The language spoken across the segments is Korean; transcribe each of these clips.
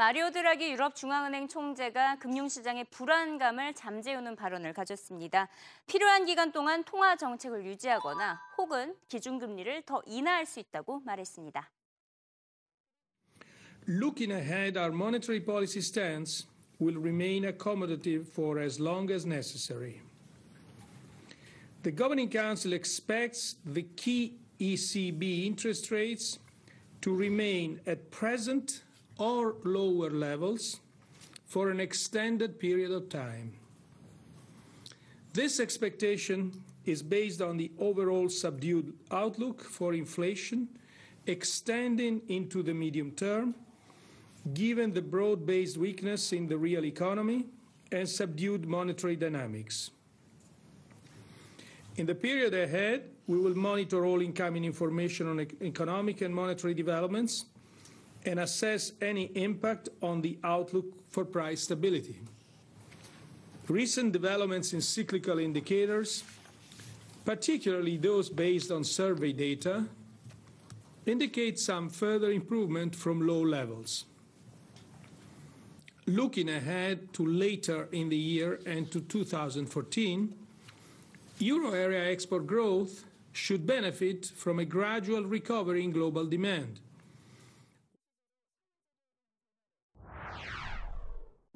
마리오 드라기 유럽 중앙은행 총재가 금융시장의 불안감을 잠재우는 발언을 가졌습니다. 필요한 기간 동안 통화 정책을 유지하거나 혹은 기준금리를 더 인하할 수 있다고 말했습니다. Looking ahead, our monetary policy stance will remain accommodative for as long as necessary. The Governing Council expects the key ECB interest rates to remain at present or lower levels for an extended period of time. This expectation is based on the overall subdued outlook for inflation extending into the medium term, given the broad based weakness in the real economy and subdued monetary dynamics. In the period ahead, we will monitor all incoming information on economic and monetary developments and assess any impact on the outlook for price stability. Recent developments in cyclical indicators, particularly those based on survey data, indicate some further improvement from low levels. Looking ahead to later in the year and to 2014, euro area export growth should benefit from a gradual recovery in global demand.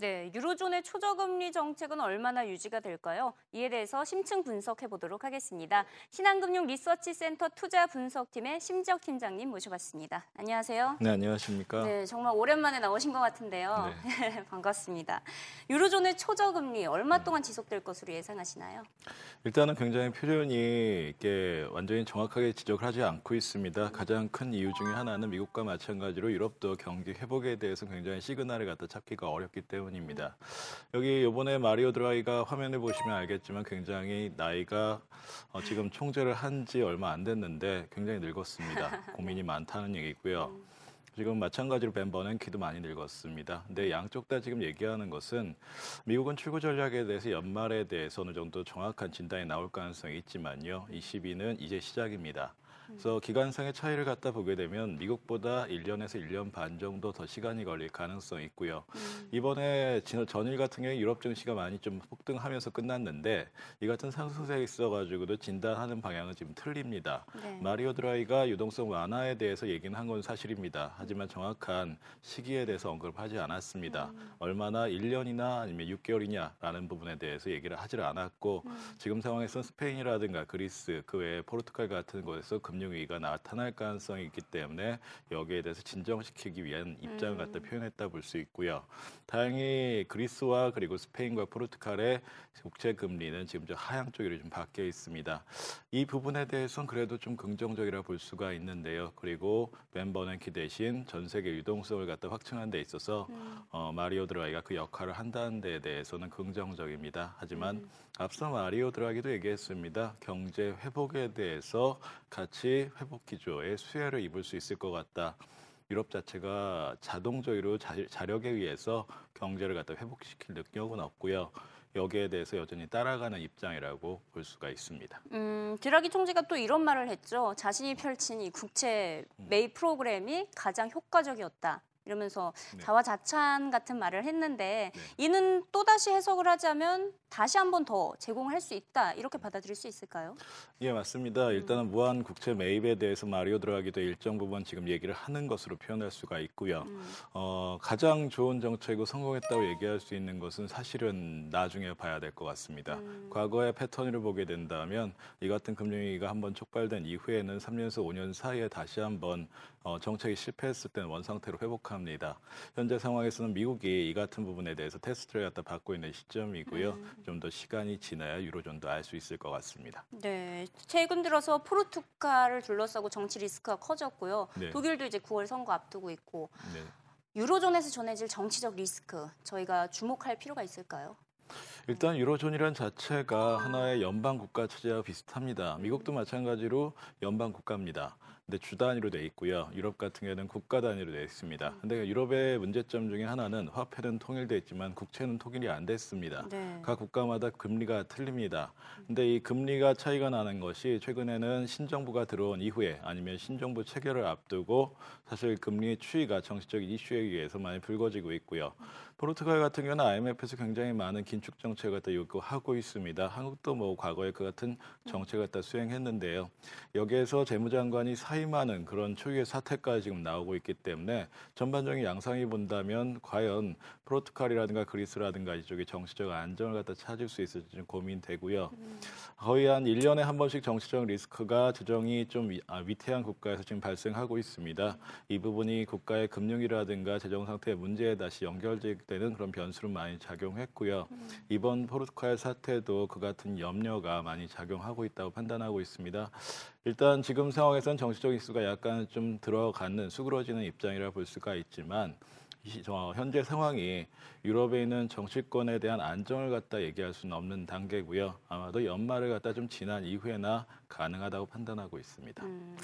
네, 유로존의 초저금리 정책은 얼마나 유지가 될까요? 이에 대해서 심층 분석해 보도록 하겠습니다. 신한금융 리서치센터 투자 분석팀의 심지혁 팀장님 모셔봤습니다. 안녕하세요. 네, 안녕하십니까? 네, 정말 오랜만에 나오신 것 같은데요. 네. 반갑습니다. 유로존의 초저금리 얼마 동안 지속될 것으로 예상하시나요? 일단은 굉장히 표현이 이게 완전히 정확하게 지적을 하지 않고 있습니다. 가장 큰 이유 중에 하나는 미국과 마찬가지로 유럽도 경기 회복에 대해서 굉장히 시그널을 갖다 찾기가 어렵기 때문입니다. 여기 이번에 마리오 드라이가 화면을 보시면 알겠지만 굉장히 나이가 어, 지금 총재를 한 지 얼마 안 됐는데 굉장히 늙었습니다. 고민이 많다는 얘기고요. 지금 마찬가지로 벤 버냉키도 많이 늙었습니다. 근데 양쪽 다 지금 얘기하는 것은 미국은 출구 전략에 대해서 연말에 대해서 어느 정도 정확한 진단이 나올 가능성이 있지만요. 이 시비는 이제 시작입니다. 그래서 기간상의 차이를 갖다 보게 되면 미국보다 1년에서 1년 반 정도 더 시간이 걸릴 가능성이 있고요. 음. 이번에 전일 같은 경우에 유럽 증시가 많이 좀 폭등하면서 끝났는데 이 같은 상승세에 있어가지고도 진단하는 방향은 지금 틀립니다. 네. 마리오 드라이가 유동성 완화에 대해서 얘기는 한 건 사실입니다. 하지만 정확한 시기에 대해서 언급하지 않았습니다. 음. 얼마나 1년이나 아니면 6개월이냐라는 부분에 대해서 얘기를 하지를 않았고 음. 지금 상황에서는 스페인이라든가 그리스 그 외에 포르투갈 같은 곳에서 금융 금융위기가 나타날 가능성이 있기 때문에 여기에 대해서 진정시키기 위한 입장을 갖다 음. 표현했다 볼 수 있고요. 다행히 그리스와 그리고 스페인과 포르투갈의 국채 금리는 지금 저 하향 쪽으로 좀 바뀌어 있습니다. 이 부분에 대해서는 그래도 좀 긍정적이라 볼 수가 있는데요. 그리고 벤 버냉키 대신 전 세계 유동성을 갖다 확충한 데 있어서 음. 어, 마리오 드라이가 그 역할을 한다는 데 대해서는 긍정적입니다. 하지만 음. 앞서 마리오 드라기도 얘기했습니다. 경제 회복에 대해서 같이 회복 기조의 수혜를 입을 수 있을 것 같다. 유럽 자체가 자동적으로 자, 자력에 의해서 경제를 갖다 회복시킬 능력은 없고요. 여기에 대해서 여전히 따라가는 입장이라고 볼 수가 있습니다. 음, 드라기 총재가 또 이런 말을 했죠. 자신이 펼친 이 국채 매입 프로그램이 가장 효과적이었다. 이러면서 네. 자화자찬 같은 말을 했는데 네. 이는 또다시 해석을 하자면 다시 한 번 더 제공할 수 있다 이렇게 받아들일 수 있을까요? 예 맞습니다. 일단은 무한 국채 매입에 대해서 마리오 드라기도 일정 부분 지금 얘기를 하는 것으로 표현할 수가 있고요. 음. 어, 가장 좋은 정책이고 성공했다고 얘기할 수 있는 것은 사실은 나중에 봐야 될 것 같습니다. 음. 과거의 패턴을 보게 된다면 이 같은 금융위기가 한번 촉발된 이후에는 3년에서 5년 사이에 다시 한번 어, 정책이 실패했을 때는 원상태로 회복 합니다. 현재 상황에서는 미국이 이 같은 부분에 대해서 테스트를 갖다 받고 있는 시점이고요. 음. 좀더 시간이 지나야 유로존도 알 수 있을 것 같습니다. 네, 최근 들어서 포르투갈을 둘러싸고 정치 리스크가 커졌고요. 네. 독일도 이제 9월 선거 앞두고 있고 네. 유로존에서 전해질 정치적 리스크 저희가 주목할 필요가 있을까요? 일단 유로존이란 자체가 하나의 연방 국가 체제와 비슷합니다. 미국도 마찬가지로 연방 국가입니다. 근데 주 단위로 돼 있고요. 유럽 같은 경우는 국가 단위로 돼 있습니다. 근데 유럽의 문제점 중에 하나는 화폐는 통일돼 있지만 국채는 통일이 안 됐습니다. 네. 각 국가마다 금리가 틀립니다. 근데 이 금리가 차이가 나는 것이 최근에는 신정부가 들어온 이후에 아니면 신정부 체결을 앞두고 사실 금리 추이가 정치적 이슈에 의해서 많이 불거지고 있고요. 포르투갈 같은 경우는 IMF에서 굉장히 많은 긴축 정 책을 갖다 요구하고 있습니다. 한국도 뭐 과거에 그 같은 정책을 갖다 수행했는데요. 여기에서 재무장관이 사임하는 그런 초유의 사태까지 지금 나오고 있기 때문에 전반적인 양상이 본다면 과연 포르투갈이라든가 그리스라든가 이쪽에 정치적 안정을 갖다 찾을 수 있을지 좀 고민되고요. 거의 한 1년에 한 번씩 정치적 리스크가 조정이 좀 아, 위태한 국가에서 지금 발생하고 있습니다. 이 부분이 국가의 금융이라든가 재정 상태의 문제에 다시 연결되는 그런 변수로 많이 작용했고요. 이번 포르투갈 사태도 그 같은 염려가 많이 작용하고 있다고 판단하고 있습니다. 일단 지금 상황에서는 정치적 이슈가 약간 좀 들어가는 수그러지는 입장이라 볼 수가 있지만 현재 상황이 유럽에 있는 정치권에 대한 안정을 갖다 얘기할 수는 없는 단계고요. 아마도 연말을 갖다 좀 지난 이후에나 가능하다고 판단하고 있습니다. 음.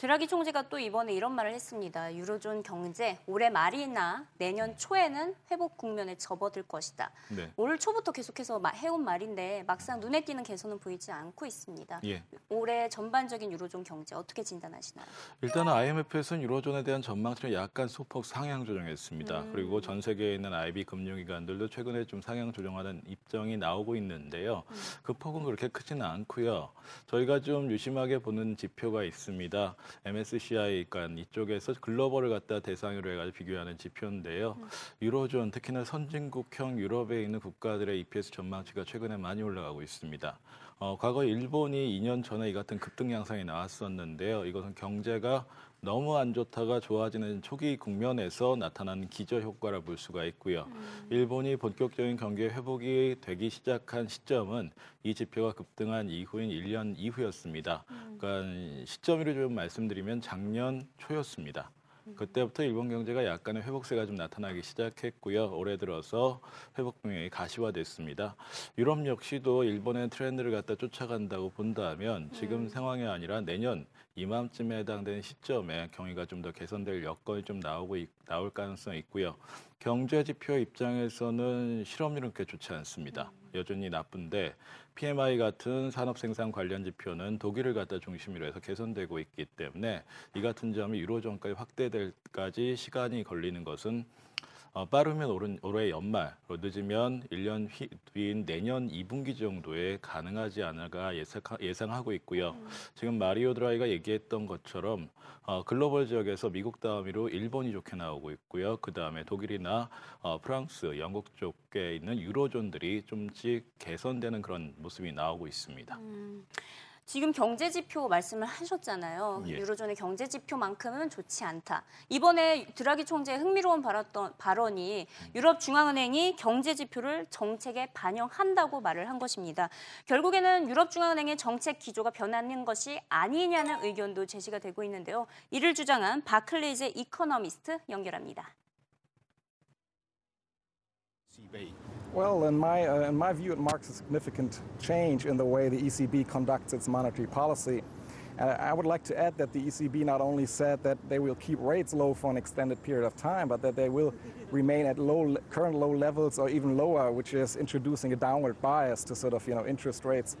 드라기 총재가 또 이번에 이런 말을 했습니다. 유로존 경제 올해 말이나 내년 초에는 회복 국면에 접어들 것이다. 네. 올 초부터 계속해서 해온 말인데 막상 눈에 띄는 개선은 보이지 않고 있습니다. 예. 올해 전반적인 유로존 경제 어떻게 진단하시나요? 일단 IMF에서는 유로존에 대한 전망치를 약간 소폭 상향 조정했습니다. 음. 그리고 전 세계에 있는 IB 금융기관들도 최근에 좀 상향 조정하는 입장이 나오고 있는데요. 음. 그 폭은 그렇게 크지는 않고요. 저희가 좀 유심하게 보는 지표가 있습니다. MSCI 그러니까 이쪽에서 글로벌을 갖다 대상으로 해가지고 비교하는 지표인데요. 음. 유로존 특히나 선진국형 유럽에 있는 국가들의 EPS 전망치가 최근에 많이 올라가고 있습니다. 어, 과거 일본이 2년 전에 이 같은 급등 양상이 나왔었는데요. 이것은 경제가 너무 안 좋다가 좋아지는 초기 국면에서 나타나는 기저 효과라 볼 수가 있고요. 음. 일본이 본격적인 경기 회복이 되기 시작한 시점은 이 지표가 급등한 이후인 1년 이후였습니다. 음. 그러니까 시점으로 좀 말씀드리면 작년 초였습니다. 음. 그때부터 일본 경제가 약간의 회복세가 좀 나타나기 시작했고요. 올해 들어서 회복 동향이 가시화됐습니다. 유럽 역시도 일본의 트렌드를 갖다 쫓아간다고 본다면 지금 음. 상황이 아니라 내년 이맘쯤에 해당되는 시점에 경위가 좀 더 개선될 여건이 좀 나오고 있, 나올 가능성이 있고요. 경제 지표 입장에서는 실업률은 그렇게 좋지 않습니다. 여전히 나쁜데 PMI 같은 산업 생산 관련 지표는 독일을 갖다 중심으로 해서 개선되고 있기 때문에 이 같은 점이 유로존까지 확대될까지 시간이 걸리는 것은 어, 빠르면 오른, 올해 연말, 늦으면 1년 휘, 뒤인 내년 2분기 정도에 가능하지 않을까 예상, 하고 있고요. 음. 지금 마리오 드라이가 얘기했던 것처럼 어, 글로벌 지역에서 미국 다음으로 일본이 좋게 나오고 있고요. 그 다음에 독일이나 어, 프랑스, 영국 쪽에 있는 유로존들이 좀씩 개선되는 그런 모습이 나오고 있습니다. 음. 지금 경제 지표 말씀을 하셨잖아요. 예. 유로존의 경제 지표만큼은 좋지 않다. 이번에 드라기 총재의 흥미로운 발언, 발언이 유럽 중앙은행이 경제 지표를 정책에 반영한다고 말을 한 것입니다. 결국에는 유럽 중앙은행의 정책 기조가 변하는 것이 아니냐는 의견도 제시가 되고 있는데요. 이를 주장한 바클레이즈 이코노미스트 연결합니다. Well, in my, uh, in my view, it marks a significant change in the way the ECB conducts its monetary policy. Uh, I would like to add that the ECB not only said that they will keep rates low for an extended period of time, but that they will remain at low, current low levels or even lower, which is introducing a downward bias to sort of, you know, interest rates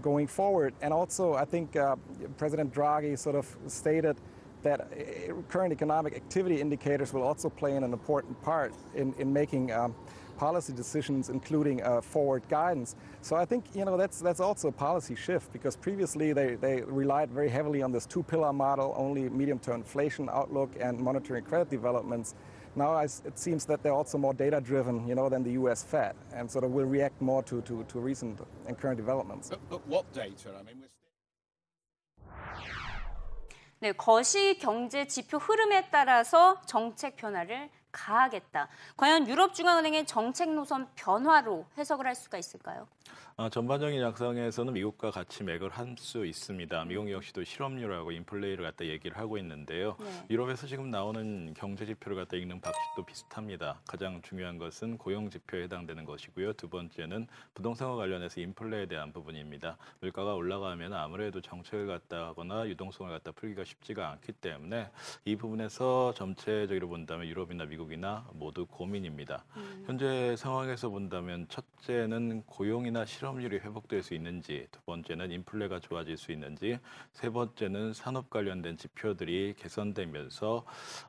going forward. And also, I think uh, President Draghi sort of stated that uh, current economic activity indicators will also play an important part in, in making um, policy decisions, including uh, forward guidance. So I think you know that's that's also a policy shift because previously they, they relied very heavily on this two-pillar model, only medium-term inflation outlook and monetary credit developments. Now it seems that they're also more data-driven, you know, than the U.S. Fed, and sort of will react more to, to, to recent and current developments. But, but what data? I mean, we're 네, 거시 경제 지표 흐름에 따라서 정책 변화를 가하겠다. 과연 유럽중앙은행의 정책 노선 변화로 해석을 할 수가 있을까요? 아, 전반적인 양상에서는 미국과 같이 맥을 할 수 있습니다. 미국 역시도 실업률하고 인플레이를 갖다 얘기를 하고 있는데요. 네. 유럽에서 지금 나오는 경제 지표를 갖다 읽는 방식도 비슷합니다. 가장 중요한 것은 고용 지표에 해당되는 것이고요. 두 번째는 부동산과 관련해서 인플레에 대한 부분입니다. 물가가 올라가면 아무래도 정책을 갖다 하거나 유동성을 갖다 풀기가 쉽지가 않기 때문에 이 부분에서 전체적으로 본다면 유럽이나 미국 이나 모두 고민입니다. 음. 현재 상황에서 본다면 첫째는 고용이나 실업률이 회복될 수 있는지, 두 번째는 인플레가 좋아질 수 있는지, 세 번째는 산업 관련된 지표들이 개선되면서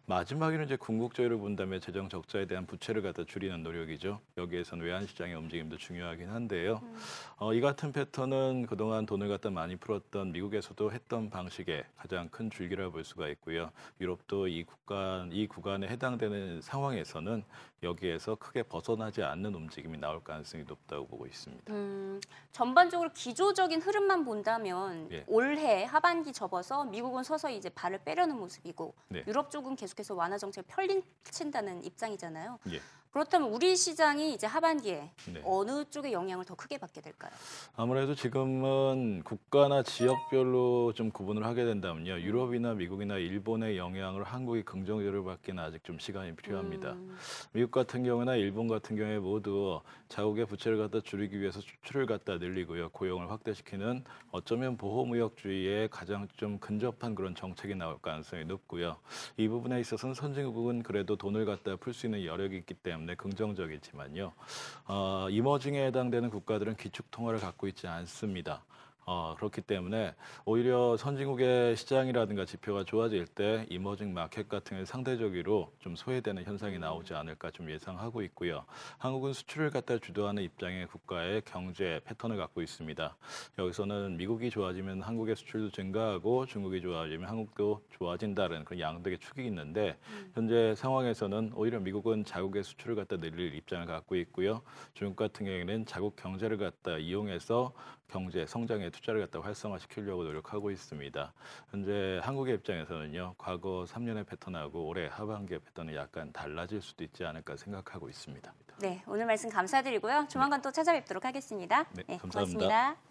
마지막에는 이제 궁극적으로 본다면 재정 적자에 대한 부채를 갖다 줄이는 노력이죠. 여기에서는 외환 시장의 움직임도 중요하긴 한데요. 음. 어, 이 같은 패턴은 그동안 돈을 갖다 많이 풀었던 미국에서도 했던 방식의 가장 큰 줄기라 볼 수가 있고요. 유럽도 이 구간 이 구간에 해당되는 상황에서는 여기에서 크게 벗어나지 않는 움직임이 나올 가능성이 높다고 보고 있습니다. 음, 전반적으로 기조적인 흐름만 본다면 예. 올해 하반기 접어서 미국은 서서히 이제 발을 빼려는 모습이고 네. 유럽 쪽은 계속해서 완화 정책을 펼친다는 입장이잖아요. 예. 그렇다면 우리 시장이 이제 하반기에 네. 어느 쪽에 영향을 더 크게 받게 될까요? 아무래도 지금은 국가나 지역별로 좀 구분을 하게 된다면요. 유럽이나 미국이나 일본의 영향을 한국이 긍정적으로 받기는 아직 좀 시간이 필요합니다. 음. 미국 같은 경우나 일본 같은 경우에 모두 자국의 부채를 갖다 줄이기 위해서 수출을 갖다 늘리고요. 고용을 확대시키는 어쩌면 보호무역주의에 가장 좀 근접한 그런 정책이 나올 가능성이 높고요. 이 부분에 있어서는 선진국은 그래도 돈을 갖다 풀 수 있는 여력이 있기 때문에 때문에 긍정적이지만요. 어, 이머징에 해당되는 국가들은 기축 통화를 갖고 있지 않습니다. 어, 그렇기 때문에 오히려 선진국의 시장이라든가 지표가 좋아질 때 이머징 마켓 같은 게 상대적으로 좀 소외되는 현상이 나오지 않을까 좀 예상하고 있고요. 한국은 수출을 갖다 주도하는 입장의 국가의 경제 패턴을 갖고 있습니다. 여기서는 미국이 좋아지면 한국의 수출도 증가하고 중국이 좋아지면 한국도 좋아진다는 그런 양덕의 축이 있는데 현재 상황에서는 오히려 미국은 자국의 수출을 갖다 늘릴 입장을 갖고 있고요. 중국 같은 경우에는 자국 경제를 갖다 이용해서 경제 성장에 투자를 갖다 활성화시키려고 노력하고 있습니다. 현재 한국의 입장에서는요, 과거 3년의 패턴하고 올해 하반기의 패턴이 약간 달라질 수도 있지 않을까 생각하고 있습니다. 네, 오늘 말씀 감사드리고요. 조만간 네. 또 찾아뵙도록 하겠습니다. 네, 네 감사합니다 고맙습니다.